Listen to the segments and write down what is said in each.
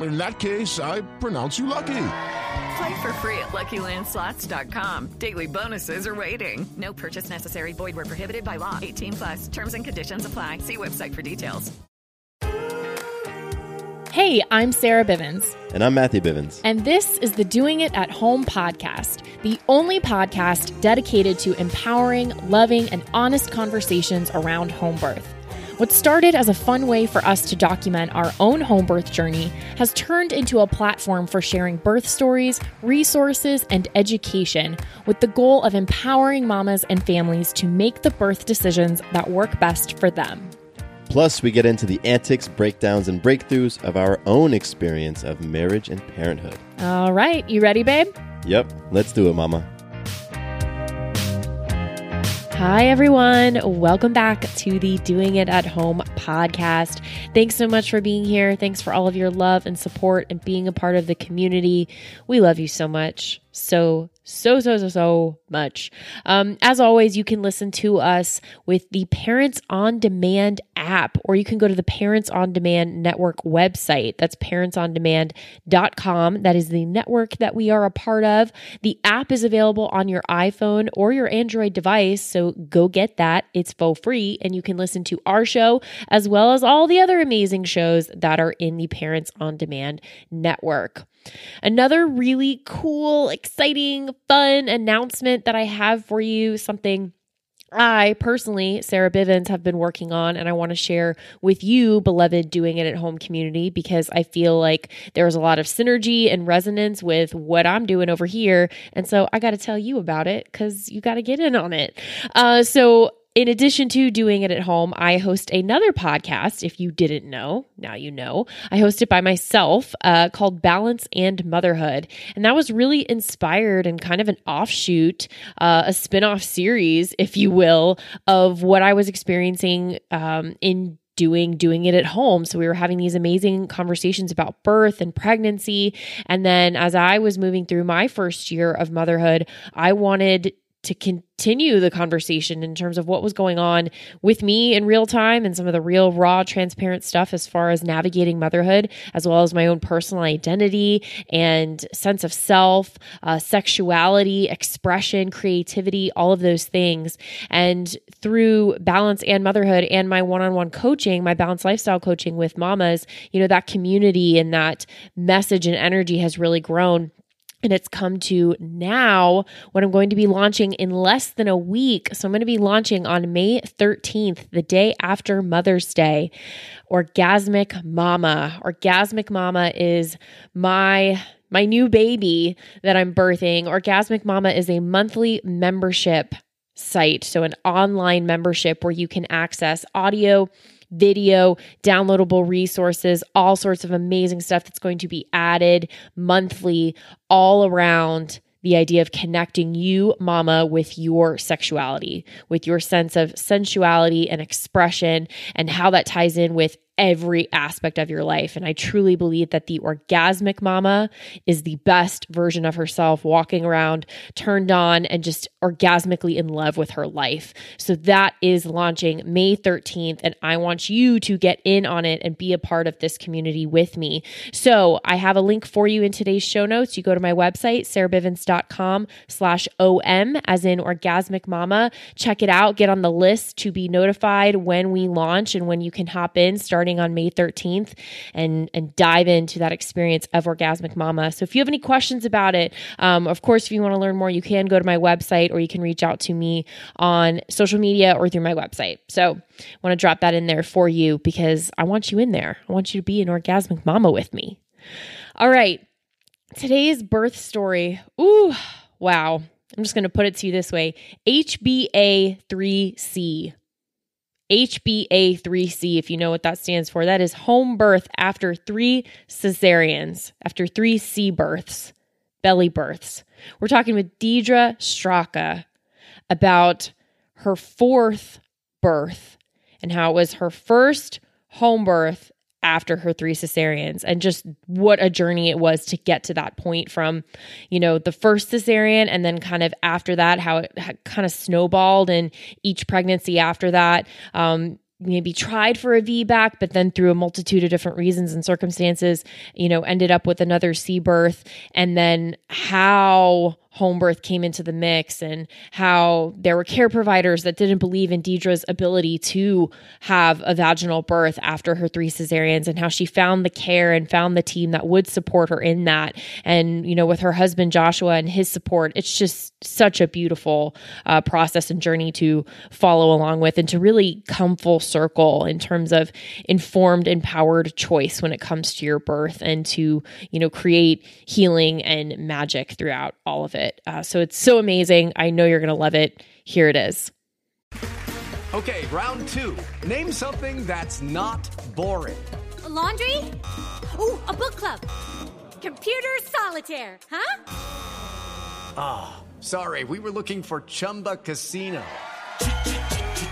In that case, I pronounce you lucky. Play for free at LuckyLandSlots.com. Daily bonuses are waiting. No purchase necessary. Void where prohibited by law. 18 plus. Terms and conditions apply. See website for details. Hey, I'm Sarah Bivens, And I'm Matthew Bivens. and this is the Doing It at Home podcast, the only podcast dedicated to empowering, loving, and honest conversations around home birth. What started as a fun way for us to document our own home birth journey has turned into a platform for sharing birth stories, resources, and education with the goal of empowering mamas and families to make the birth decisions that work best for them. Plus, we get into the antics, breakdowns, and breakthroughs of our own experience of marriage and parenthood. All right, you ready, babe? Yep, let's do it, Mama. Hi, everyone. Welcome back to the Doing It at Home podcast. Thanks so much for being here. Thanks for all of your love and support and being a part of the community. We love you so much. So, so, so, so, so much. Um, as always, you can listen to us with the Parents on Demand app, or you can go to the Parents on Demand Network website. That's parentsondemand.com. That is the network that we are a part of. The app is available on your iPhone or your Android device. So go get that. It's for free, and you can listen to our show as well as all the other amazing shows that are in the Parents on Demand network. Another really cool, exciting, fun announcement that I have for you something I personally, Sarah Bivens, have been working on, and I want to share with you, beloved Doing It at Home community, because I feel like there's a lot of synergy and resonance with what I'm doing over here. And so I got to tell you about it because you got to get in on it. Uh, so, in addition to doing it at home, I host another podcast. If you didn't know, now you know. I host it by myself uh, called Balance and Motherhood. And that was really inspired and kind of an offshoot, uh, a spin off series, if you will, of what I was experiencing um, in doing doing it at home so we were having these amazing conversations about birth and pregnancy and then as i was moving through my first year of motherhood i wanted to continue the conversation in terms of what was going on with me in real time and some of the real raw transparent stuff as far as navigating motherhood as well as my own personal identity and sense of self uh, sexuality expression creativity all of those things. And through balance and motherhood and my one-on-one coaching my balanced lifestyle coaching with mamas you know that community and that message and energy has really grown and it's come to now what I'm going to be launching in less than a week. So I'm going to be launching on May 13th, the day after Mother's Day. Orgasmic Mama. Orgasmic Mama is my my new baby that I'm birthing. Orgasmic Mama is a monthly membership site, so an online membership where you can access audio video, downloadable resources, all sorts of amazing stuff that's going to be added monthly all around the idea of connecting you, mama, with your sexuality, with your sense of sensuality and expression, and how that ties in with every aspect of your life. And I truly believe that the orgasmic mama is the best version of herself, walking around turned on and just orgasmically in love with her life. So that is launching May 13th. And I want you to get in on it and be a part of this community with me. So I have a link for you in today's show notes. You go to my website, sarahbivens.com slash OM, as in orgasmic mama. Check it out. Get on the list to be notified when we launch and when you can hop in starting on May 13th and, and dive into that experience of Orgasmic Mama. So if you have any questions about it, um, of course, if you want to learn more, you can go to my website or you can reach out to me on social media or through my website. So I want to drop that in there for you because I want you in there. I want you to be an Orgasmic Mama with me. All right. Today's birth story. Ooh, wow. I'm just going to put it to you this way HBA3C. HBA3C, if you know what that stands for, that is home birth after three cesareans, after three C births, belly births. We're talking with Deidre Straka about her fourth birth and how it was her first home birth after her three cesareans and just what a journey it was to get to that point from you know the first cesarean and then kind of after that how it kind of snowballed and each pregnancy after that um, maybe tried for a VBAC, but then through a multitude of different reasons and circumstances, you know, ended up with another C birth. And then how home birth came into the mix and how there were care providers that didn't believe in Deidre's ability to have a vaginal birth after her three cesareans and how she found the care and found the team that would support her in that. And, you know, with her husband Joshua and his support, it's just such a beautiful uh, process and journey to follow along with and to really come full circle in terms of informed, empowered choice when it comes to your birth and to, you know, create healing and magic throughout all of it it. Uh, so it's so amazing. I know you're going to love it. Here it is. Okay, round two. Name something that's not boring. A laundry? Ooh, a book club. Computer solitaire, huh? Ah, oh, sorry, we were looking for Chumba Casino.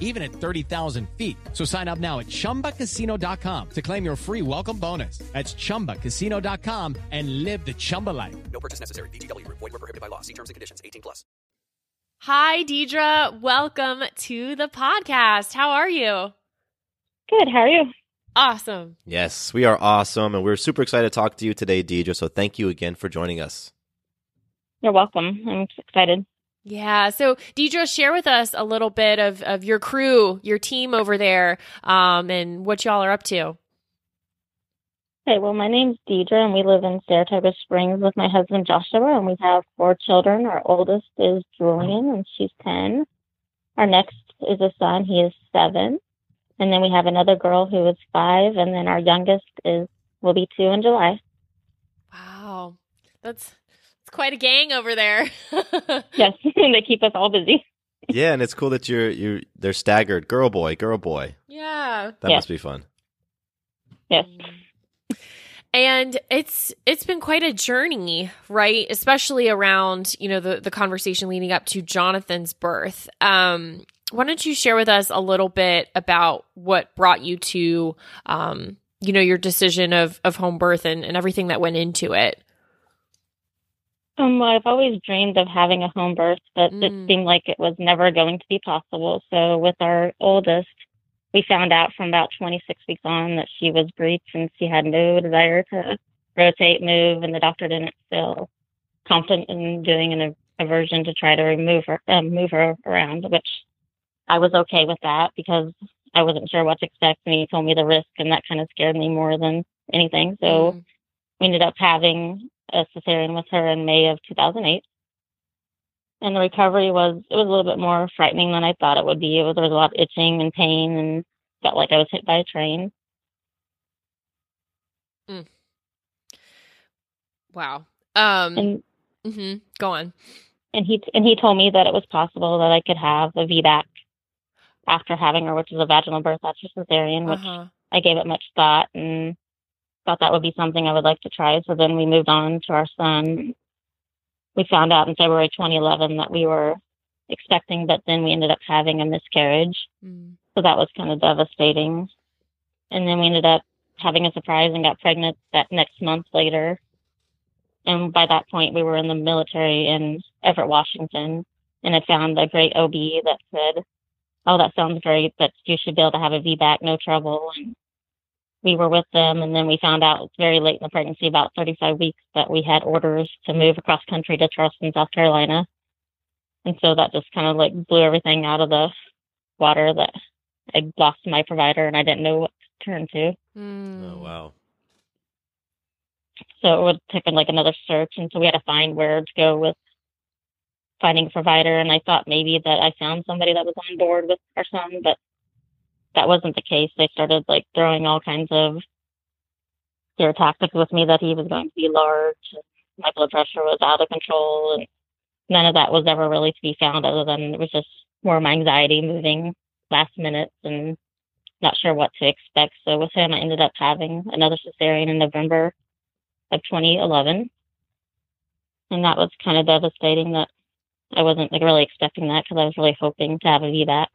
even at 30,000 feet. So sign up now at ChumbaCasino.com to claim your free welcome bonus. That's ChumbaCasino.com and live the Chumba life. No purchase necessary. VGW. Void were prohibited by law. See terms and conditions. 18 plus. Hi, Deidre. Welcome to the podcast. How are you? Good. How are you? Awesome. Yes, we are awesome. And we're super excited to talk to you today, Deidre. So thank you again for joining us. You're welcome. I'm excited. Yeah. So, Deidre, share with us a little bit of, of your crew, your team over there, um, and what y'all are up to. Okay, well, my name's Deidre, and we live in Saratoga Springs with my husband Joshua, and we have four children. Our oldest is Julian, and she's 10. Our next is a son, he is seven. And then we have another girl who is five, and then our youngest is will be two in July. Wow. That's it's quite a gang over there. yes, they keep us all busy. yeah, and it's cool that you're you they're staggered. Girl boy, girl boy. Yeah. That yes. must be fun. Yes. And it's it's been quite a journey, right? Especially around, you know, the the conversation leading up to Jonathan's birth. Um why don't you share with us a little bit about what brought you to um you know your decision of of home birth and, and everything that went into it um, well, I've always dreamed of having a home birth, but mm. it seemed like it was never going to be possible. So with our oldest, we found out from about 26 weeks on that she was breech and she had no desire to rotate, move, and the doctor didn't feel confident in doing an aversion to try to remove her, um, move her around, which I was okay with that because I wasn't sure what to expect, and he told me the risk, and that kind of scared me more than anything. So mm. we ended up having a cesarean with her in May of 2008. And the recovery was, it was a little bit more frightening than I thought it would be. It was, there was a lot of itching and pain and felt like I was hit by a train. Mm. Wow. Um, and, mm-hmm. Go on. And he, and he told me that it was possible that I could have a VBAC after having her, which is a vaginal birth after cesarean, which uh-huh. I gave it much thought and thought that would be something I would like to try. So then we moved on to our son. We found out in February 2011 that we were expecting, but then we ended up having a miscarriage. Mm. So that was kind of devastating. And then we ended up having a surprise and got pregnant that next month later. And by that point, we were in the military in Everett, Washington, and had found a great OB that said, "Oh, that sounds great, but you should be able to have a VBAC, no trouble." And we were with them, and then we found out very late in the pregnancy, about 35 weeks, that we had orders to move across country to Charleston, South Carolina. And so that just kind of like blew everything out of the water that I lost my provider and I didn't know what to turn to. Hmm. Oh wow. So it would take like another search. And so we had to find where to go with finding a provider. And I thought maybe that I found somebody that was on board with our son, but that wasn't the case. They started like throwing all kinds of scare tactics with me that he was going to be large. My blood pressure was out of control. And none of that was ever really to be found other than it was just more my anxiety moving last minute and not sure what to expect. So with him, I ended up having another cesarean in November of 2011. And that was kind of devastating that I wasn't like really expecting that because I was really hoping to have a VBAC.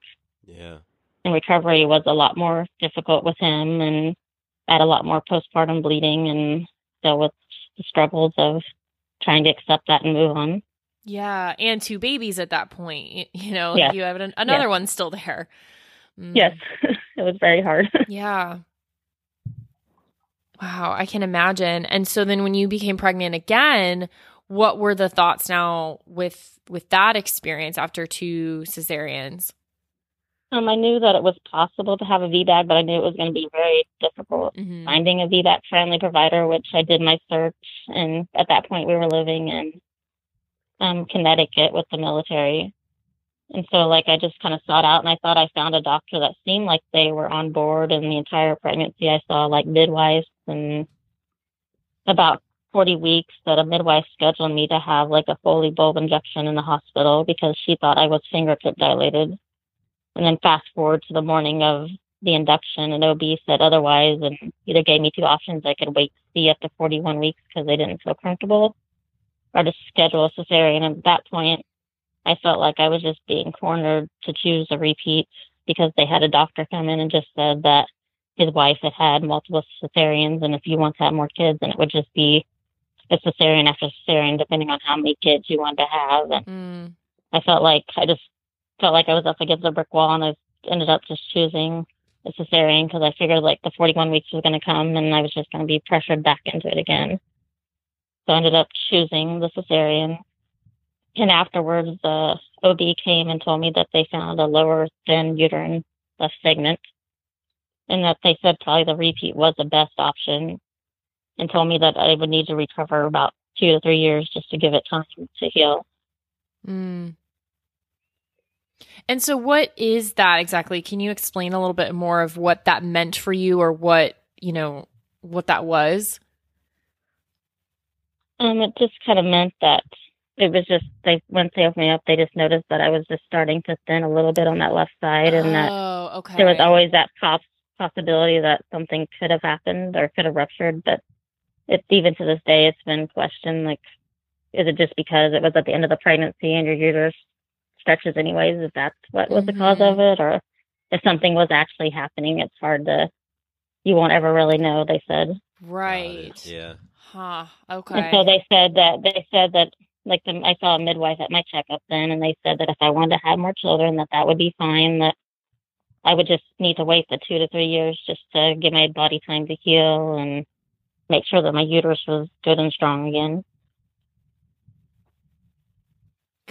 Yeah. And recovery was a lot more difficult with him and I had a lot more postpartum bleeding and dealt with the struggles of trying to accept that and move on. Yeah, and two babies at that point. You know, you have an, another one still there. Mm. Yes, it was very hard. Yeah. Wow, I can imagine. And so then when you became pregnant again, what were the thoughts now with with that experience after two cesareans? Um, I knew that it was possible to have a VBAC, but I knew it was going to be very difficult Mm-hmm. finding a VBAC friendly provider, which I did my search. And at that point, we were living in um, Connecticut with the military. And so, like, I just kind of sought out and I thought I found a doctor that seemed like they were on board. And the entire pregnancy, I saw like midwives and about 40 weeks that a midwife scheduled me to have like a Foley bulb injection in the hospital because she thought I was fingertip dilated. And then fast forward to the morning of the induction, and OB said otherwise, and either gave me two options. I could wait to see up to 41 weeks because they didn't feel comfortable, or to schedule a cesarean. And at that point, I felt like I was just being cornered to choose a repeat because they had a doctor come in and just said that his wife had had multiple cesareans, and if you want to have more kids, then it would just be a cesarean after cesarean, depending on how many kids you wanted to have. And Mm. I felt like I just felt like I was up against a brick wall, and I ended up just choosing a cesarean because I figured like the 41 weeks was going to come, and I was just going to be pressured back into it again. So I ended up choosing the cesarean. And afterwards, the OB came and told me that they found a lower thin uterine left segment, and that they said probably the repeat was the best option, and told me that I would need to recover about two to three years just to give it time to heal. Mm. And so what is that exactly? Can you explain a little bit more of what that meant for you or what, you know, what that was? Um, it just kind of meant that it was just they once they opened me up, they just noticed that I was just starting to thin a little bit on that left side, and that Oh, okay. there was always that pos- possibility that something could have happened or could have ruptured. But it's even to this day, it's been questioned like, is it just because it was at the end of the pregnancy and your uterus stretches anyways? If that's what was the cause of mm-hmm. it, or if something was actually happening, it's hard to. You won't ever really know. They said. Right. Yeah. Huh. okay And Okay. so they said that they said that like the, I saw a midwife at my checkup then, and they said that if I wanted to have more children, that that would be fine. That I would just need to wait the two to three years just to give my body time to heal and make sure that my uterus was good and strong again.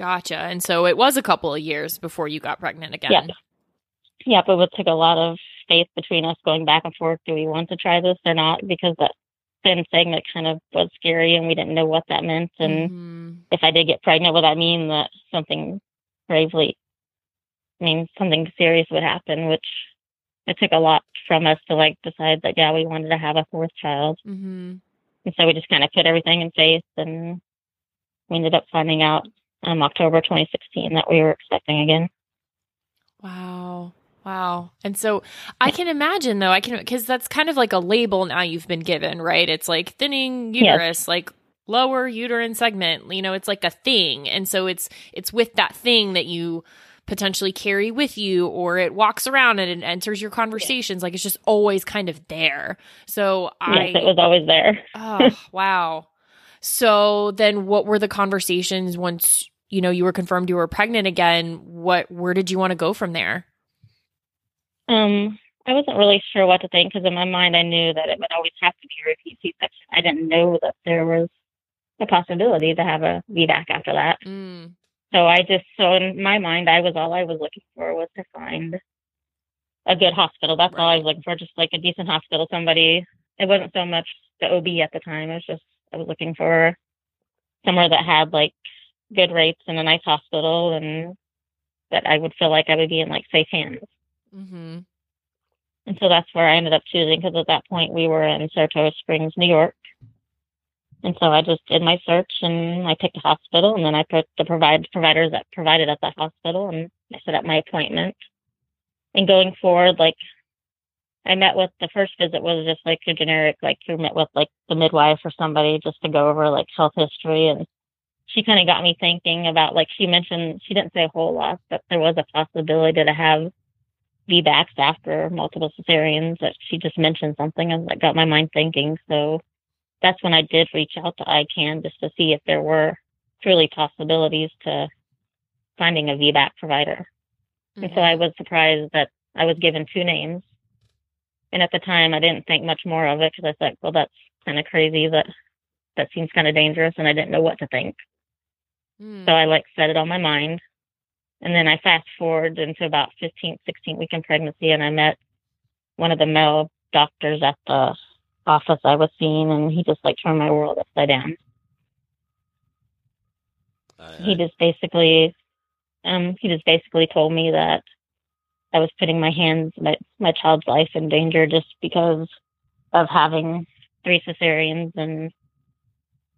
Gotcha. And so it was a couple of years before you got pregnant again. Yeah. Yep, it took a lot of faith between us going back and forth. Do we want to try this or not? Because that thin segment kind of was scary, and we didn't know what that meant. And Mhm. if I did get pregnant, would that mean that something gravely, I mean, something serious would happen? Which it took a lot from us to like decide that yeah, we wanted to have a fourth child, Mhm. and so we just kind of put everything in faith, and we ended up finding out um October 2016 that we were expecting again. Wow. Wow. And so I can imagine though, I can because that's kind of like a label now you've been given, right? It's like thinning Yes. uterus, like lower uterine segment. You know, it's like a thing. And so it's it's with that thing that you potentially carry with you or it walks around and it enters your conversations. Like it's just always kind of there. So I Yes, it was always there. oh, wow. So then what were the conversations once you know you were confirmed you were pregnant again? What where did you want to go from there? Um, I wasn't really sure what to think because in my mind I knew that it would always have to be a repeat C-section. I didn't know that there was a possibility to have a VBAC after that. Mm. So I just, so in my mind, I was all I was looking for was to find a good hospital. That's all I was looking for, just like a decent hospital. Somebody, it wasn't so much the OB at the time. It was just, I was looking for somewhere that had like good rates and a nice hospital and that I would feel like I would be in like safe hands. Mm-hmm. And so that's where I ended up choosing because at that point we were in Saratoga Springs, New York. And so I just did my search and I picked a hospital and then I put the provide providers that provided at that hospital and I set up my appointment. And going forward, like I met with the first visit was just like a generic, like you met with like the midwife or somebody just to go over like health history and she kind of got me thinking about like she mentioned she didn't say a whole lot, but there was a possibility to have VBACs after multiple cesareans that she just mentioned something and that got my mind thinking. So that's when I did reach out to ICAN just to see if there were truly possibilities to finding a VBAC provider. And so I mm-hmm. was surprised that I was given two names. And at the time, I didn't think much more of it because I thought, well, that's kind of crazy. That that seems kind of dangerous, and I didn't know what to think. Mm. So I like set it on my mind. And then I fast forward into about 15, 16 week in pregnancy, and I met one of the male doctors at the office I was seeing, and he just like turned my world upside down. He just basically, um, he just basically told me that I was putting my hands, my my child's life in danger just because of having three cesareans, and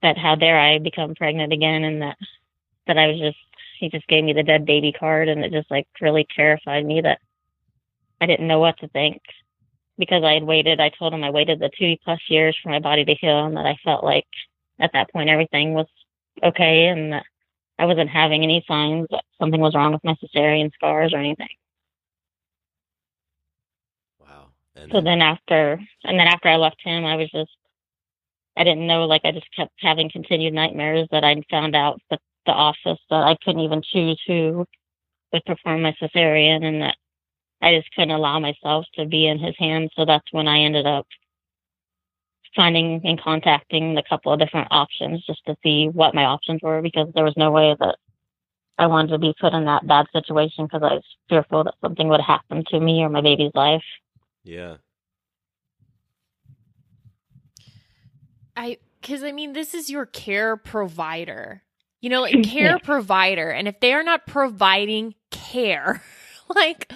that how dare I become pregnant again, and that that I was just he just gave me the dead baby card and it just like really terrified me that I didn't know what to think because I had waited I told him I waited the two plus years for my body to heal and that I felt like at that point everything was okay and that I wasn't having any signs that something was wrong with my cesarean scars or anything. Wow. so then after and then after I left him I was just I didn't know like I just kept having continued nightmares that I found out that the office that I couldn't even choose who would perform my cesarean and that I just couldn't allow myself to be in his hands. So that's when I ended up finding and contacting a couple of different options just to see what my options were because there was no way that I wanted to be put in that bad situation because I was fearful that something would happen to me or my baby's life. Yeah. I because I mean this is your care provider. You know, like care Yeah. provider, and if they are not providing care, like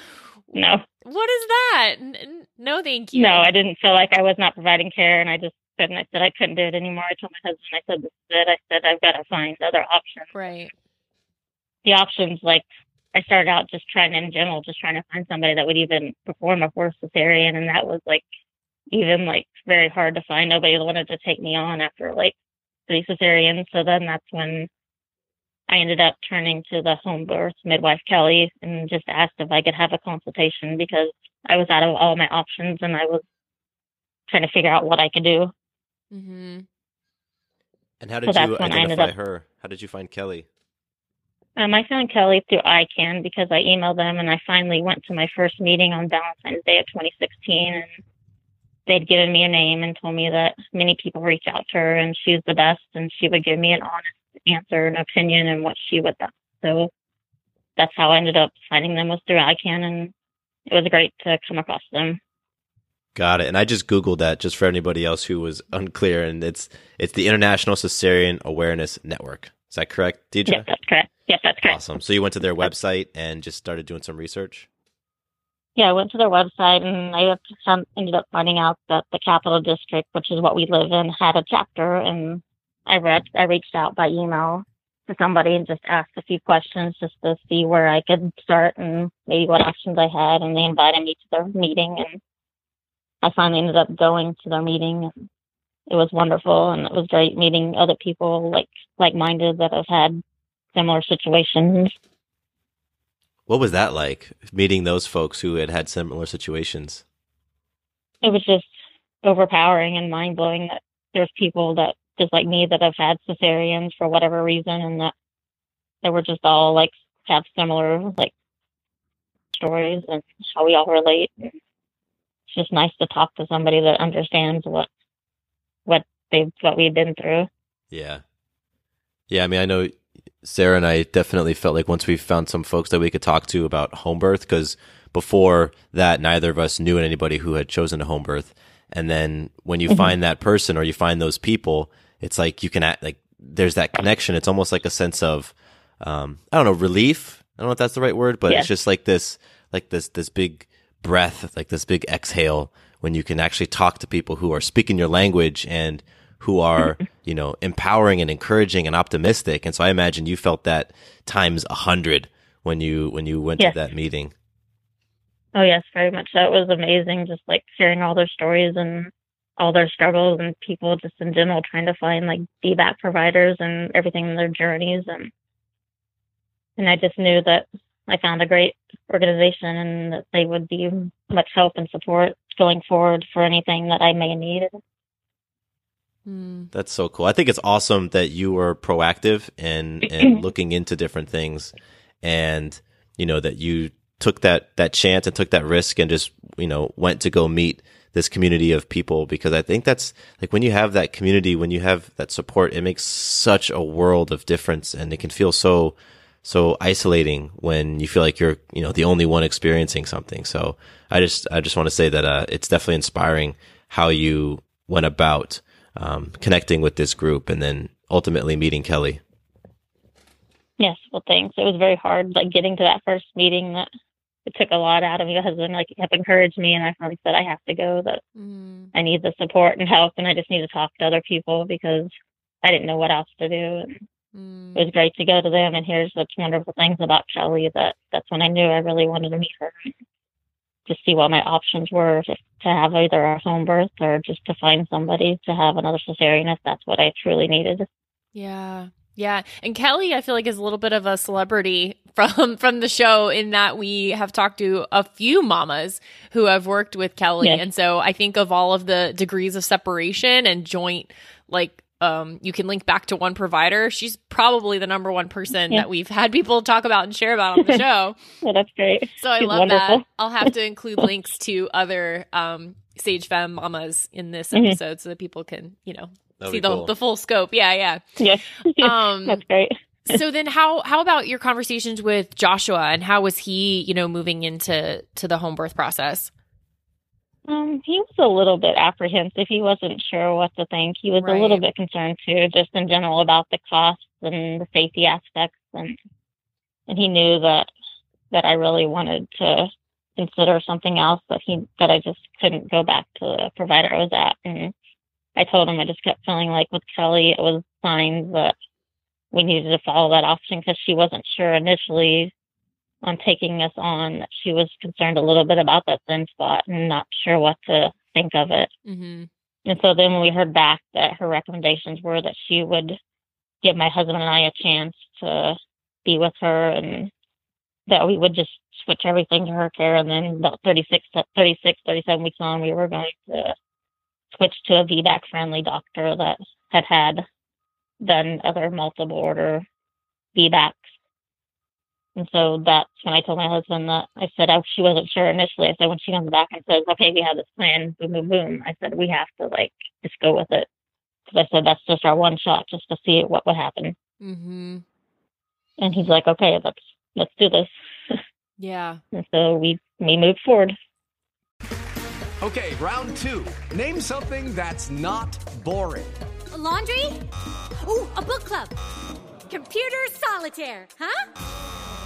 No. what is that? N- no, thank you. No, I didn't feel like I was not providing care, and I just couldn't. I said I couldn't do it anymore. I told my husband, I said, "This is it." I said, "I've got to find other options." Right. The options, like I started out just trying in general, just trying to find somebody that would even perform a fourth cesarean, and that was like even like very hard to find. Nobody wanted to take me on after like three cesareans. So then that's when I ended up turning to the home birth midwife Kelly and just asked if I could have a consultation because I was out of all my options and I was trying to figure out what I could do. Mm-hmm. And how did that's you when I identify up- her? How did you find Kelly? Um, I found Kelly through ICAN because I emailed them and I finally went to my first meeting on Valentine's Day of 2016 and they'd given me a name and told me that many people reach out to her and she's the best and she would give me an honest answer and opinion and what she would do. So that's how I ended up finding them was through ICAN and it was great to come across them. Got it. And I just googled that just for anybody else who was unclear, and it's it's the International Cesarean Awareness Network. Is that correct, Deidre? Yes, that's correct. Yes, that's correct. Awesome. So you went to their website and just started doing some research. Yeah, I went to their website and I ended up finding out that the Capital District, which is what we live in, had a chapter. And I read, I reached out by email to somebody and just asked a few questions just to see where I could start and maybe what options I had. And they invited me to their meeting, and I finally ended up going to their meeting. And it was wonderful, and it was great meeting other people like like minded that have had similar situations. What was that like meeting those folks who had had similar situations? It was just overpowering and mind blowing that there's people that just like me that have had cesareans for whatever reason, and that they were just all like have similar like stories and how we all relate. It's just nice to talk to somebody that understands what what they've what we've been through. Yeah. Yeah, I mean, I know Sarah and I definitely felt like once we found some folks that we could talk to about home birth, because before that, neither of us knew anybody who had chosen a home birth. And then when you Mhm. find that person or you find those people, it's like you can act like there's that connection. It's almost like a sense of, um, I don't know, relief. I don't know if that's the right word, but Yeah. it's just like this, like this, this big breath, like this big exhale when you can actually talk to people who are speaking your language and who are, you know, empowering and encouraging and optimistic. And so I imagine you felt that times a hundred when you, when you went Yes. to that meeting. Oh yes, very much. so. It was amazing, just like hearing all their stories and all their struggles and people just in general trying to find like VBAC providers and everything in their journeys and and I just knew that I found a great organization and that they would be much help and support going forward for anything that I may need. That's so cool. I think it's awesome that you were proactive and and looking into different things, and you know that you took that that chance and took that risk and just you know went to go meet this community of people because I think that's like when you have that community, when you have that support, it makes such a world of difference, and it can feel so so isolating when you feel like you're you know the only one experiencing something. So I just I just want to say that uh, it's definitely inspiring how you went about um, connecting with this group and then ultimately meeting Kelly. Yes, well thanks. It was very hard like getting to that first meeting that it took a lot out of me. My husband like kept encouraged me and I finally said I have to go that I need the support and help and I just need to talk to other people because I didn't know what else to do and it was great to go to them and hear such wonderful things about Kelly that that's when I knew I really wanted to meet her to see what my options were to have either a home birth or just to find somebody to have another cesarean if that's what I truly needed. Yeah. Yeah. And Kelly, I feel like is a little bit of a celebrity from from the show in that we have talked to a few mamas who have worked with Kelly. Yes. And so I think of all of the degrees of separation and joint like um you can link back to one provider. She's probably the number one person Yeah. that we've had people talk about and share about on the show. Well, that's great. So I She's love wonderful. that. I'll have to include links to other um Sage Femme mamas in this Mhm. episode so that people can, you know, That'd see the, cool. the full scope. Yeah, yeah. Yes. Um, that's great. so then how how about your conversations with Joshua and how was he, you know, moving into to the home birth process? Um, he was a little bit apprehensive. He wasn't sure what to think. He was a little bit concerned too, just in general about the costs and the safety aspects, and and he knew that that I really wanted to consider something else, but he that I just couldn't go back to the provider I was at. And I told him I just kept feeling like with Kelly, it was signs that we needed to follow that option because she wasn't sure initially on taking us on that she was concerned a little bit about that thin spot and not sure what to think of it. Mm-hmm. And so then when we heard back that her recommendations were that she would give my husband and I a chance to be with her and that we would just switch everything to her care. And then about 36, 36, 37 weeks on, we were going to switch to a VBAC friendly doctor that had had done other multiple order VBACs. And so that's when I told my husband that I said I, she wasn't sure initially. I said when she comes back and says, "Okay, we have this plan," boom, boom, boom. I said we have to like just go with it because I said that's just our one shot, just to see what would happen. Mm-hmm. And he's like, "Okay, let's let's do this." Yeah. And so we we moved forward. Okay, round two. Name something that's not boring. A laundry? Ooh, a book club. Computer solitaire, huh?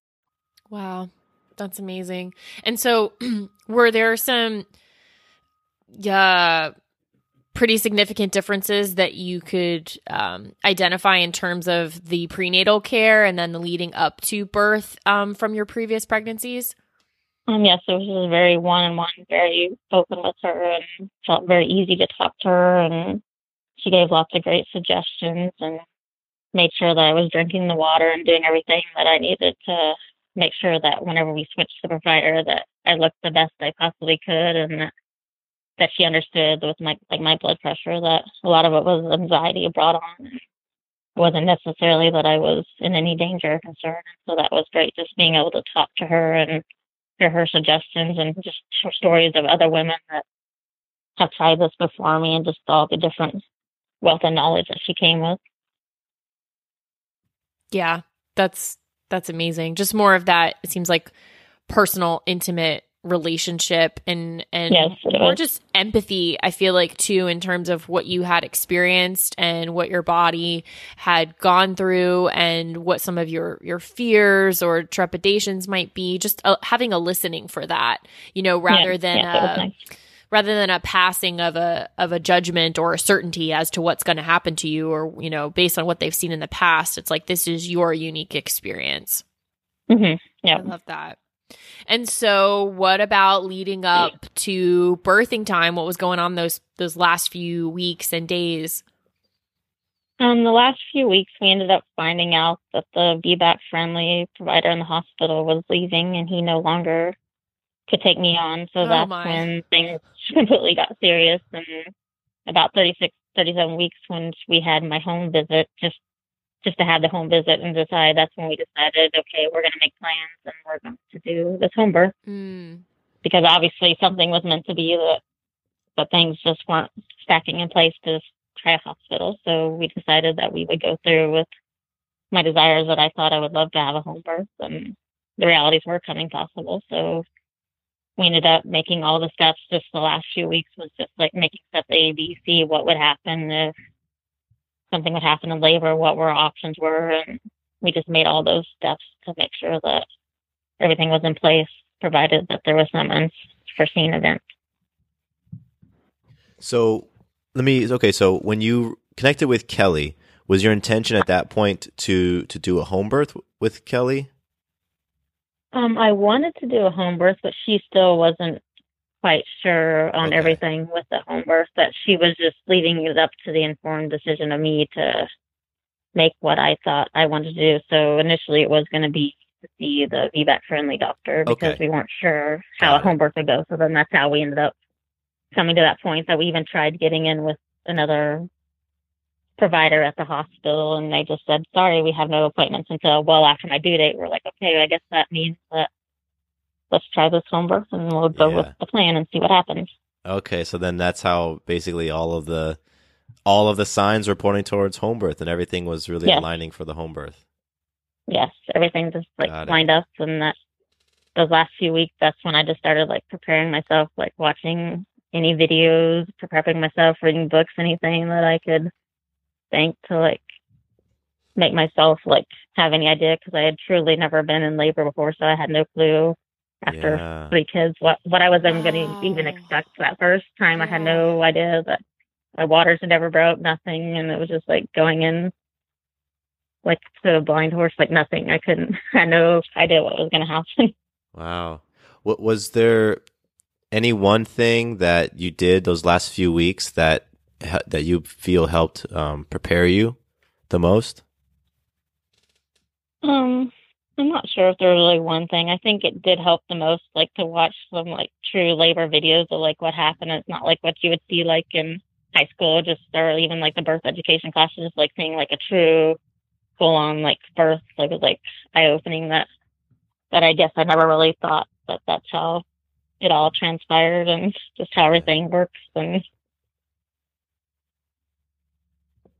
Wow, that's amazing. And so, were there some, yeah, pretty significant differences that you could um, identify in terms of the prenatal care and then the leading up to birth um, from your previous pregnancies? Um, yes, it was very one on one, very open with her, and felt very easy to talk to her. And she gave lots of great suggestions and made sure that I was drinking the water and doing everything that I needed to make sure that whenever we switched the provider, that I looked the best I possibly could, and that that she understood with my like my blood pressure that a lot of it was anxiety brought on. It wasn't necessarily that I was in any danger or concern. So that was great, just being able to talk to her and hear her suggestions and just her stories of other women that have tried this before me and just all the different wealth of knowledge that she came with. Yeah, that's that's amazing. Just more of that. It seems like personal, intimate relationship and and Yes, more just empathy i feel like too in terms of what you had experienced and what your body had gone through and what some of your your fears or trepidations might be just uh, having a listening for that you know rather Yeah, than a nice. Rather than a passing of a of a judgment or a certainty as to what's going to happen to you or you know based on what they've seen in the past it's like this is your unique experience hmm Yeah. I love that. And so, what about leading up to birthing time? What was going on those those last few weeks and days? Um, the last few weeks, we ended up finding out that the VBAC friendly provider in the hospital was leaving and he no longer could take me on. So Oh, that's my. when things completely got serious. And about 36, 37 weeks when we had my home visit, just just to have the home visit and decide, that's when we decided, okay, we're going to make plans and we're going to do this home birth Mm. because obviously something was meant to be that but things just weren't stacking in place to try a hospital. So we decided that we would go through with my desires that I thought I would love to have a home birth and the realities were coming possible. So we ended up making all the steps just the last few weeks was just like making steps A, B, C, what would happen if something would happen in labor, what were options were and we just made all those steps to make sure that everything was in place, provided that there was some unforeseen event. So let me okay. So when you connected with Kelly, was your intention at that point to to do a home birth with Kelly? Um, I wanted to do a home birth, but she still wasn't quite sure on Okay. everything with the home birth. That she was just leaving it up to the informed decision of me to make what I thought I wanted to do. So initially, it was going to be to see the VBAC friendly doctor because Okay. we weren't sure how Got a home birth would go. So then that's how we ended up coming to that point. That we even tried getting in with another provider at the hospital and they just said, sorry, we have no appointments until well after my due date. We're like, okay, I guess that means that let's try this home birth and we'll go with the plan and see what happens. Okay, so then that's how basically all of the all of the signs were pointing towards home birth, and everything was really Yes. aligning for the home birth. Yes, everything just like Got it. lined up and that those last few weeks that's when I just started like preparing myself, like watching any videos, prepping myself, reading books, anything that I could think to like make myself like have any idea because I had truly never been in labor before, so I had no clue after Yeah. three kids what what I was even going Wow. Oh. to even expect that first time. I had no idea that my waters had never broke, nothing, and it was just like going in like to a blind horse, like nothing. I couldn't, I had no idea what was going to happen. Wow. What was there any one thing that you did those last few weeks that he- that you feel helped um, prepare you the most? Um, I'm not sure if there's really one thing. I think it did help the most, like to watch some like true labor videos of like what happened. It's not like what you would see like in high school, just or even like the birth education classes, just like seeing like a true full on like birth. Like was like eye opening that that I guess I never really thought that that's how it all transpired and just how everything works and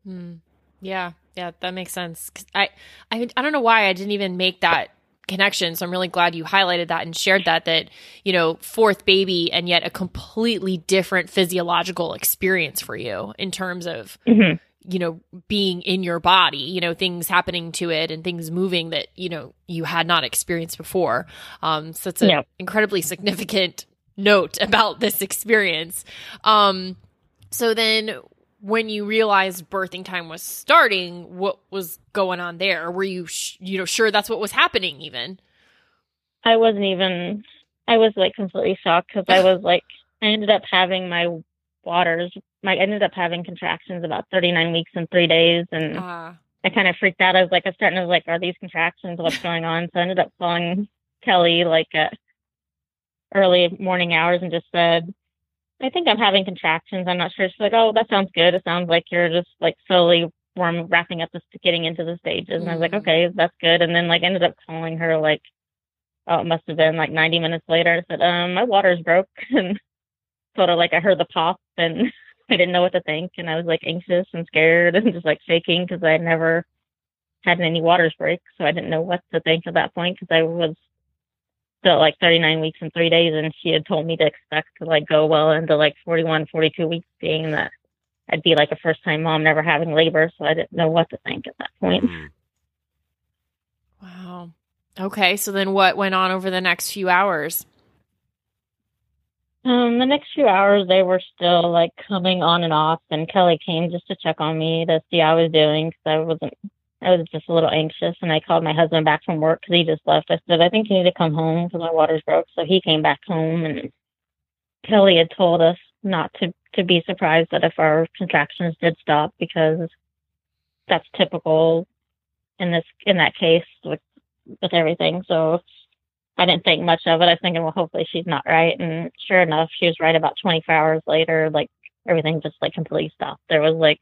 Hmm. Yeah, yeah, that makes sense. I, I, I don't know why I didn't even make that connection. So I'm really glad you highlighted that and shared that. That you know, fourth baby, and yet a completely different physiological experience for you in terms of Mhm. you know being in your body. You know, things happening to it and things moving that you know you had not experienced before. Um, so it's an Yeah. incredibly significant note about this experience. Um, so then when you realized birthing time was starting, what was going on there? Were you, sh- you know, sure that's what was happening even? I wasn't even I was like completely shocked because I was like I ended up having my waters my I ended up having contractions about 39 weeks and 3 days and Ah. I kind of freaked out. I was like, I was starting to like, are these contractions? What's going on? So I ended up calling Kelly like at early morning hours and just said, I think I'm having contractions. I'm not sure. She's like, oh, that sounds good. It sounds like you're just like slowly warm, wrapping up this, getting into the stages. And I was like, Mm. okay, that's good. And then like ended up calling her like, oh, it must have been like 90 minutes later. I said, um, my water's broke and sort of like I heard the pop and I didn't know what to think. And I was like anxious and scared and just like shaking because I never had any waters break. So I didn't know what to think at that point because I was still like 39 weeks and three days. And she had told me to expect to like go well into like 41, 42 weeks, being that I'd be like a first time mom, never having labor. So I didn't know what to think at that point. Wow. Okay. So then what went on over the next few hours? Um, the next few hours, they were still like coming on and off, and Kelly came just to check on me to see how I was doing because I wasn't, I was just a little anxious. And I called my husband back from work because he just left. I said, I think you need to come home because my water's broke. So he came back home, and Kelly had told us not to to be surprised that if our contractions did stop because that's typical in this in that case with with everything. So I didn't think much of it. I was thinking, well, hopefully she's not right. And sure enough, she was right about 24 hours later. Like everything just like completely stopped. There was like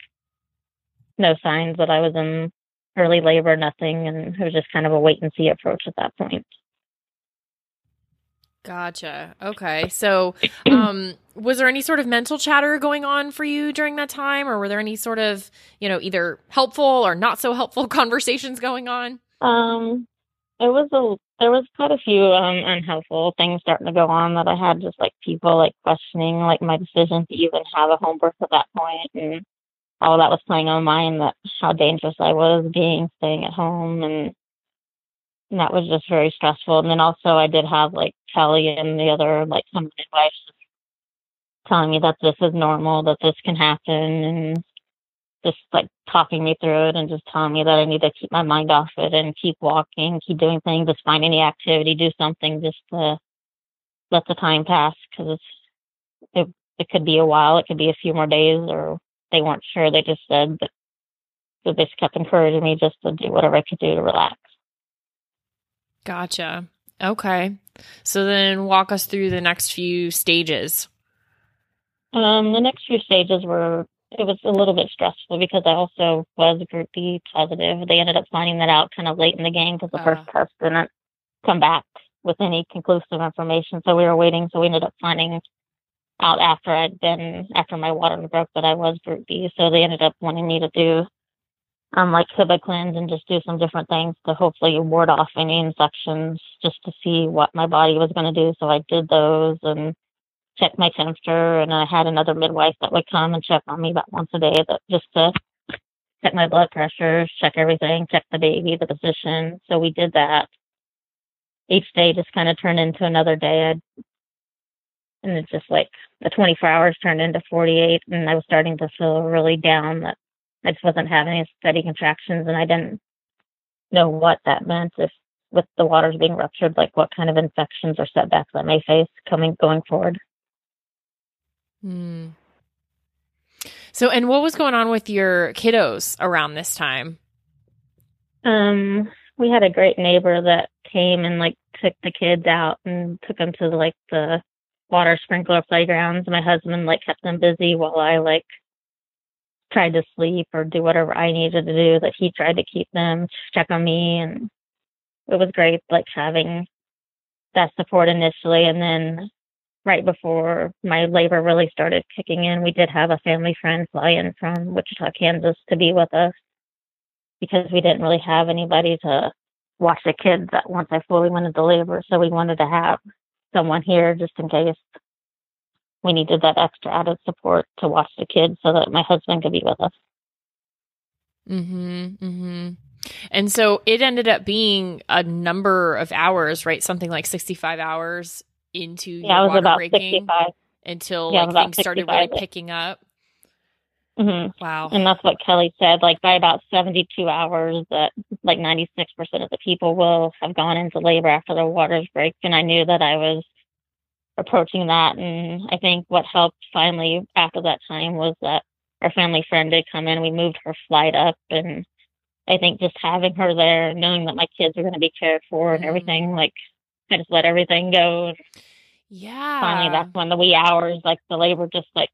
no signs that I was in early labor, nothing. And it was just kind of a wait and see approach at that point. Gotcha. Okay. So, um, was there any sort of mental chatter going on for you during that time, or were there any sort of, you know, either helpful or not so helpful conversations going on? Um, it was a there was quite a few um unhelpful things starting to go on that I had just like people like questioning like my decision to even have a home birth at that point and all that was playing on my mind that how dangerous I was being staying at home and, and that was just very stressful. And then also I did have like Kelly and the other like some midwives telling me that this is normal, that this can happen and just like talking me through it and just telling me that I need to keep my mind off it and keep walking, keep doing things, just find any activity, do something just to let the time pass because it's it it could be a while, it could be a few more days, or they weren't sure. They just said that so they just kept encouraging me just to do whatever I could do to relax. Gotcha. Okay. So then walk us through the next few stages. Um, the next few stages were it was a little bit stressful because I also was group B positive. They ended up finding that out kind of late in the game because the first test didn't come back with any conclusive information. So we were waiting. So we ended up finding out after I'd been after my water broke that I was group B. So they ended up wanting me to do um like Hibiclens and just do some different things to hopefully ward off any infections just to see what my body was going to do. So I did those and check my temperature and I had another midwife that would come and check on me about once a day that just to check my blood pressure, check everything, check the baby, the position. So we did that. Each day just kind of turned into another day. I'd, and it's just like the 24 hours turned into 48 and I was starting to feel really down that I just wasn't having any steady contractions and I didn't know what that meant if with the waters being ruptured, like what kind of infections or setbacks I may face coming going forward. Hmm. So, and what was going on with your kiddos around this time? Um, we had a great neighbor that came and like took the kids out and took them to like the water sprinkler playgrounds. My husband like kept them busy while I like tried to sleep or do whatever I needed to do. That he tried to keep them, check on me, and it was great like having that support initially, and then right before my labor really started kicking in, we did have a family friend fly in from Wichita, Kansas, to be with us because we didn't really have anybody to watch the kids that once I fully went into labor. So we wanted to have someone here just in case we needed that extra added support to watch the kids so that my husband could be with us. Mhm. Mhm. And so it ended up being a number of hours, right? Something like 65 hours into Yeah, your it was water about breaking 65. until Yeah, like things started really picking up. Hmm Wow. And that's what Kelly said. Like by about 72 hours, that like 96% of the people will have gone into labor after the waters break. And I knew that I was approaching that. And I think what helped finally after that time was that our family friend did come in. We moved her flight up. And I think just having her there, knowing that my kids are going to be cared for and everything, like I just let everything go. Yeah. finally, that's when the wee hours, like the labor just like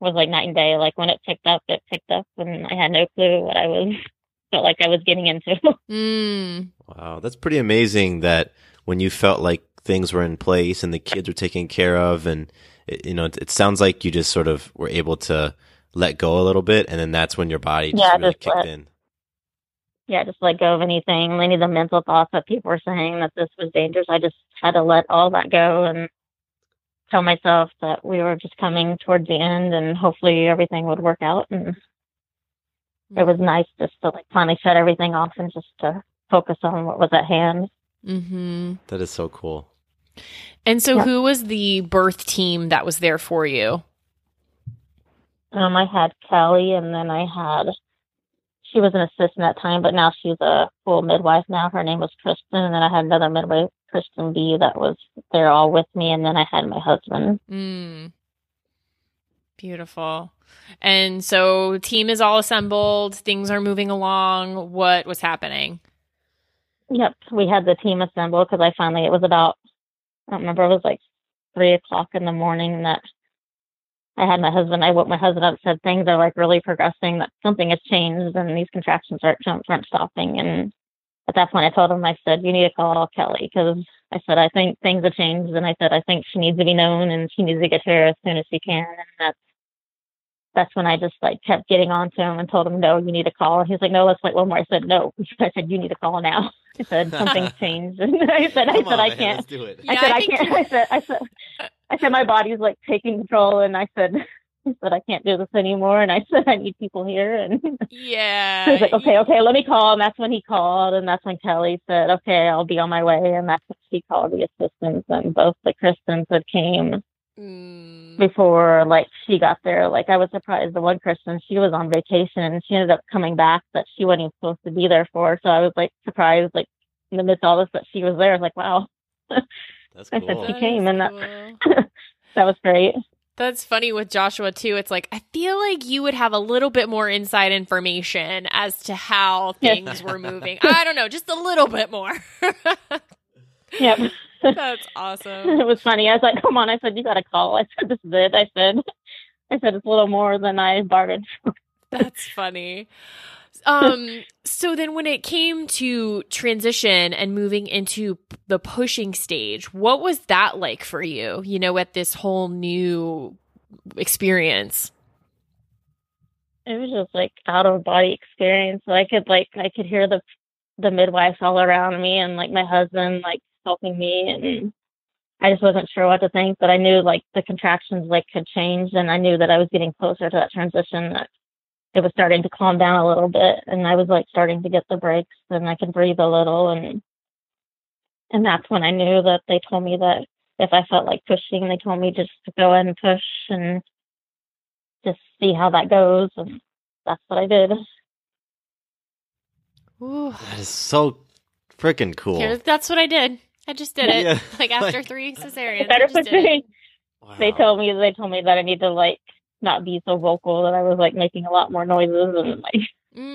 was like night and day. Like when it picked up, it picked up, and I had no clue what I was felt like I was getting into. Mm. Wow, that's pretty amazing that when you felt like things were in place and the kids were taken care of, and it, you know, it, it sounds like you just sort of were able to let go a little bit, and then that's when your body just Yeah, really just kicked let- in. yeah, just let go of anything, any of the mental thoughts that people were saying that this was dangerous. I just had to let all that go and tell myself that we were just coming towards the end, and hopefully everything would work out. And it was nice just to like finally shut everything off and just to focus on what was at hand. Mm-hmm. That is so cool. And so Yeah. who was the birth team that was there for you? Um, I had Kelly, and then I had she was an assistant at the time, but now she's a full midwife now. Her name was Kristen, and then I had another midwife, Kristen B, that was there all with me, and then I had my husband. Mm. Beautiful. And so team is all assembled, things are moving along. What was happening? Yep, we had the team assembled because I finally it was about I don't remember it was like three o'clock in the morning that I had my husband. I woke my husband up and said things are like really progressing. That something has changed and these contractions aren't aren't stopping. And at that point, I told him I said you need to call Kelly because I said I think things have changed and I said I think she needs to be known and she needs to get here as soon as she can. And that's that's when I just like kept getting on to him and told him, no, you need to call. And he's like, no, let's wait one more. I said, no. I said, you need to call now. I said, something's changed. And I said, I Come said, on, I man, can't. do it. I Yeah, said, I I, can't. I said, I said, I said, my body's like taking control. And I said, I said, I can't do this anymore. And I said, I need people here. And Yeah. so was like, okay, okay, let me call. And that's when he called. And that's when Kelly said, okay, I'll be on my way. And that's when she called the assistants. And both the Kristens had came Mm. before like she got there. Like I was surprised the one Kristen, she was on vacation and she ended up coming back that she wasn't even supposed to be there for. So I was like surprised, like in the midst of all this that she was there. I was like, wow. That's cool. I said she That came is and that cool. that was great. That's funny with Joshua too. It's like I feel like you would have a little bit more inside information as to how things were moving. I don't know, just a little bit more. Yep. That's awesome. it was funny. I was like, come on. I said, you got to call. I said, this is it. I said, I said, it's a little more than I bargained. for. That's funny. Um so then when it came to transition and moving into the pushing stage, what was that like for you? You know, at this whole new experience. it was just like out of body experience. So I could like I could hear the the midwives all around me and like my husband like helping me and I just wasn't sure what to think, but I knew like the contractions like could change and I knew that I was getting closer to that transition that it was starting to calm down a little bit and I was like starting to get the breaks and I could breathe a little and and that's when I knew that they told me that if I felt like pushing, they told me just to go ahead and push and just see how that goes and that's what I did. Ooh. That is so freaking cool. Here, that's what I did. I just did it. Yeah. Like after Like- three cesareans. I better just put did it. They told me they told me that I need to like not be so vocal that I was like making a lot more noises and like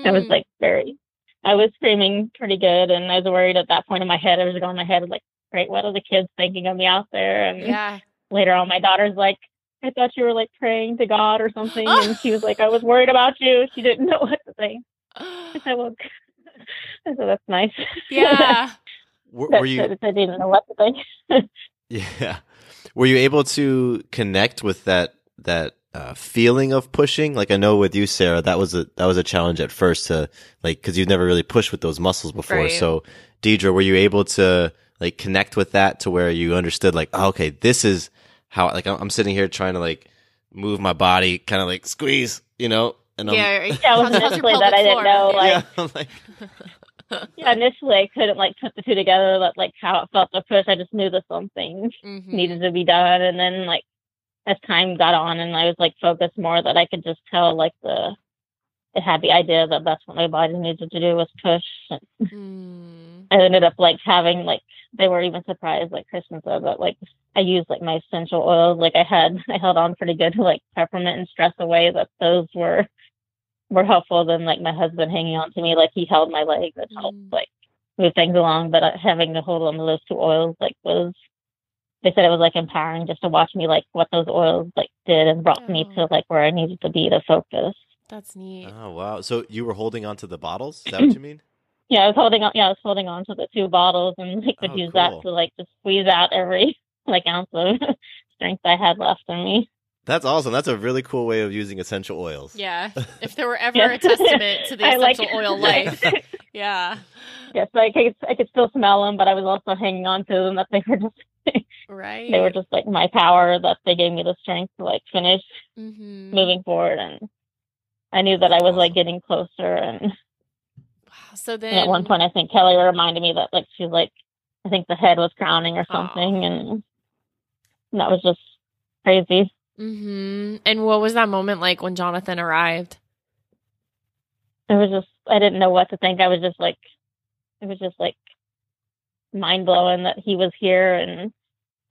I was Mm. like very I was screaming pretty good and I was worried at that point in my head I was going in my head like great what are the kids thinking of me out there and Yeah. later on my daughter's like I thought you were like praying to God or something and she was like I was worried about you she didn't know what to say I said well I said that's nice Yeah. Were, were you? it. I didn't know what to think. Yeah. Were you able to connect with that that uh, feeling of pushing? Like I know with you, Sarah, that was a that was a challenge at first to like because you've never really pushed with those muscles before. Right. So, Deidre, were you able to like connect with that to where you understood like, oh, okay, this is how like I'm, I'm sitting here trying to like move my body, kind of like squeeze, you know? And I'm, Yeah, it was initially that I didn't know, like, yeah, I'm like, yeah, initially I couldn't like put the two together, but like how it felt at first. I just knew that something Mm-hmm. needed to be done, and then like as time got on and I was like focused more, that I could just tell like the it had the idea that that's what my body needed to do was push. And I ended up like having like they were even surprised, like Kristen said, that like I used like my essential oils. Like I had I held on pretty good to like peppermint and stress away. That those were were helpful than like my husband hanging on to me. Like he held my leg that helped like move things along. But uh, having to hold on to those two oils like was they said it was like empowering just to watch me like what those oils like did and brought me to oh. like where I needed to be to focus. That's neat. oh wow. So you were holding on to the bottles? Is that what you mean? Yeah, I was holding on. Yeah, I was holding on to the two bottles and like could Oh, use cool. that to like just squeeze out every like ounce of strength I had left in me. That's awesome. That's a really cool way of using essential oils. Yeah. If there were ever Yeah. a testament to the I like essential it. oil life. Yeah. Yes, I could I could still smell them, but I was also hanging on to them that they were just Right. they were just like my power that they gave me the strength to like finish Mhm. moving forward and I knew that I was like getting closer and, So and then at one point I think Kelly reminded me that like she's like I think the head was crowning or something and that was just crazy. Hmm And what was that moment like when Jonathan arrived? it was just I didn't know what to think. I was just like it was just like mind blowing that he was here and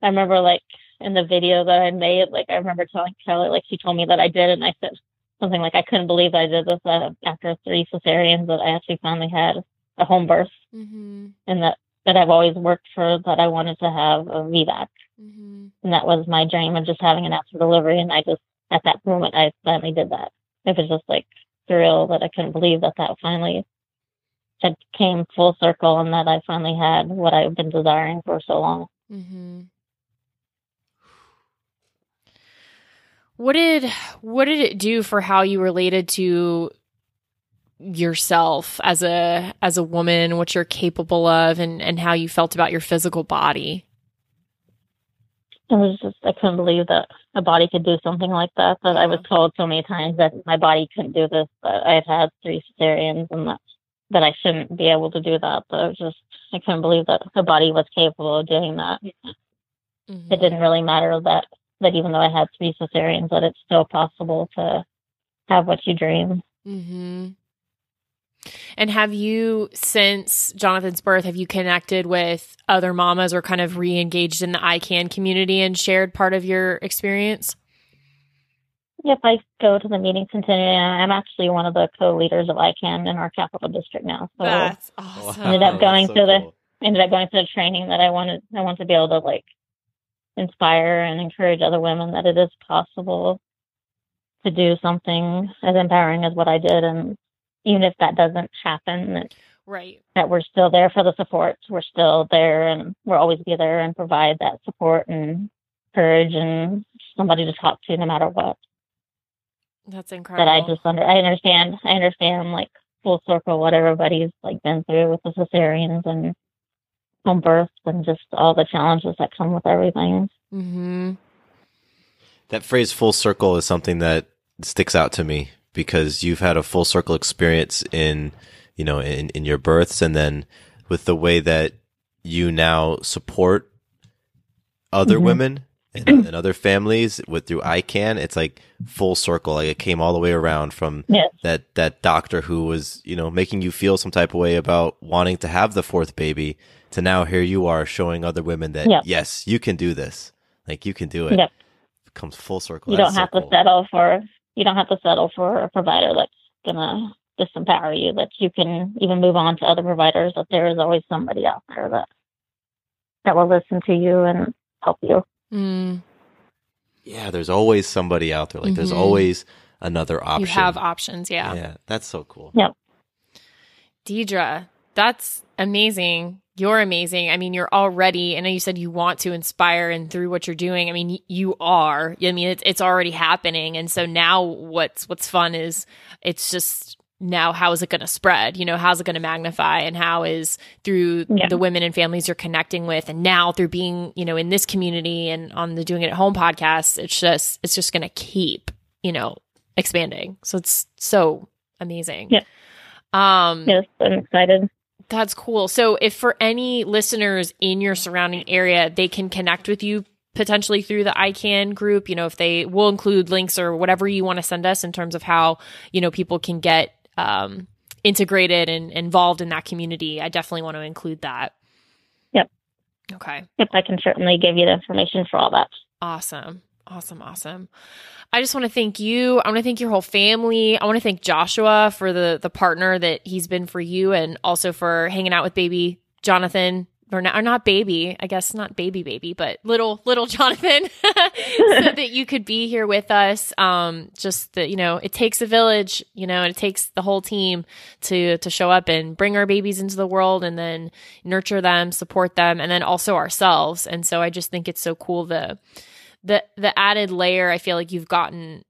I remember like in the video that I made, like I remember telling Kelly like she told me that I did and I said something like I couldn't believe I did this uh, after three cesareans that I actually finally had a home birth Mm-hmm. and that that I've always worked for that I wanted to have a VBAC. Mm-hmm. And that was my dream of just having a natural delivery and I just at that moment I finally did that. It was just like surreal that I couldn't believe that that finally had came full circle and that I finally had what I've been desiring for so long. Mm-hmm. What did what did it do for how you related to yourself as a as a woman, what you're capable of and and how you felt about your physical body? It was just I couldn't believe that a body could do something like that. That I was told so many times that my body couldn't do this. That I've had three cesareans and that that I shouldn't be able to do that. But I was just I couldn't believe that a body was capable of doing that. It didn't really matter that that even though I had three cesareans, that it's still possible to have what you dream. Mm-hmm. And have you, since Jonathan's birth, have you connected with other mamas or kind of re-engaged in the ICAN community and shared part of your experience? Yep, I go to the meetings continually. and I'm actually one of the co-leaders of ICAN in our capital district now. So That's awesome. ended up going so to the cool. ended up going to the training that I wanted. I want to be able to like inspire and encourage other women that it is possible to do something as empowering as what I did, and even if that doesn't happen, that, Right. that we're still there for the support. We're still there, and we'll always be there and provide that support and courage and somebody to talk to no matter what. That's incredible. That I just under I understand. I understand like full circle what everybody's like been through with the cesareans and home births and just all the challenges that come with everything. Mm-hmm. That phrase full circle is something that sticks out to me because you've had a full circle experience in, you know, in, in your births and then with the way that you now support other Mhm. women and, and other families with through ICAN, it's like full circle. Like it came all the way around from Yes. that, that doctor who was, you know, making you feel some type of way about wanting to have the fourth baby to now here you are showing other women that Yep. yes, you can do this. Like you can do it Yep. comes full circle. You That's don't so have cool. to settle for you don't have to settle for a provider that's gonna disempower you, that you can even move on to other providers, that there is always somebody out there that that will listen to you and help you. Mm. Yeah, there's always somebody out there. Like there's Mhm. always another option. You have options, yeah. Yeah, that's so cool. Yep. Deidre, That's amazing. You're amazing. I mean, you're already, I know you said you want to inspire and through what you're doing. I mean, you are. I mean, it's, it's already happening. And so now what's, what's fun is it's just now how is it going to spread? You know, how's it going to magnify and how is through Yeah. the women and families you're connecting with and now through being, you know, in this community and on the Doing It at Home podcast, it's just, it's just going to keep, you know, expanding. So it's so amazing. Yeah. Um, Yes, I'm excited. That's cool. So, if for any listeners in your surrounding area, they can connect with you potentially through the ICAN group, you know, if they will include links or whatever you want to send us in terms of how, you know, people can get um, integrated and involved in that community, I definitely want to include that. Yep. Okay. Yep, I can certainly give you the information for all that. Awesome. Awesome. Awesome. I just want to thank you. I want to thank your whole family. I want to thank Joshua for the the partner that he's been for you and also for hanging out with baby Jonathan or not, or not baby, I guess not baby baby, but little little Jonathan so that you could be here with us. Um just that you know, it takes a village, you know, it takes the whole team to to show up and bring our babies into the world and then nurture them, support them and then also ourselves. And so I just think it's so cool the the the added layer I feel like you've gotten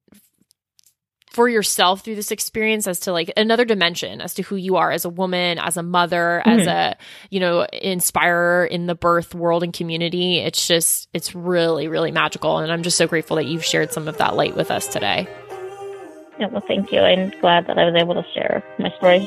for yourself through this experience as to like another dimension as to who you are as a woman, as a mother, as Mhm. a, you know, inspirer in the birth world and community. It's just, it's really, really magical. And I'm just so grateful that you've shared some of that light with us today. Yeah, well, thank you. I'm glad that I was able to share my story.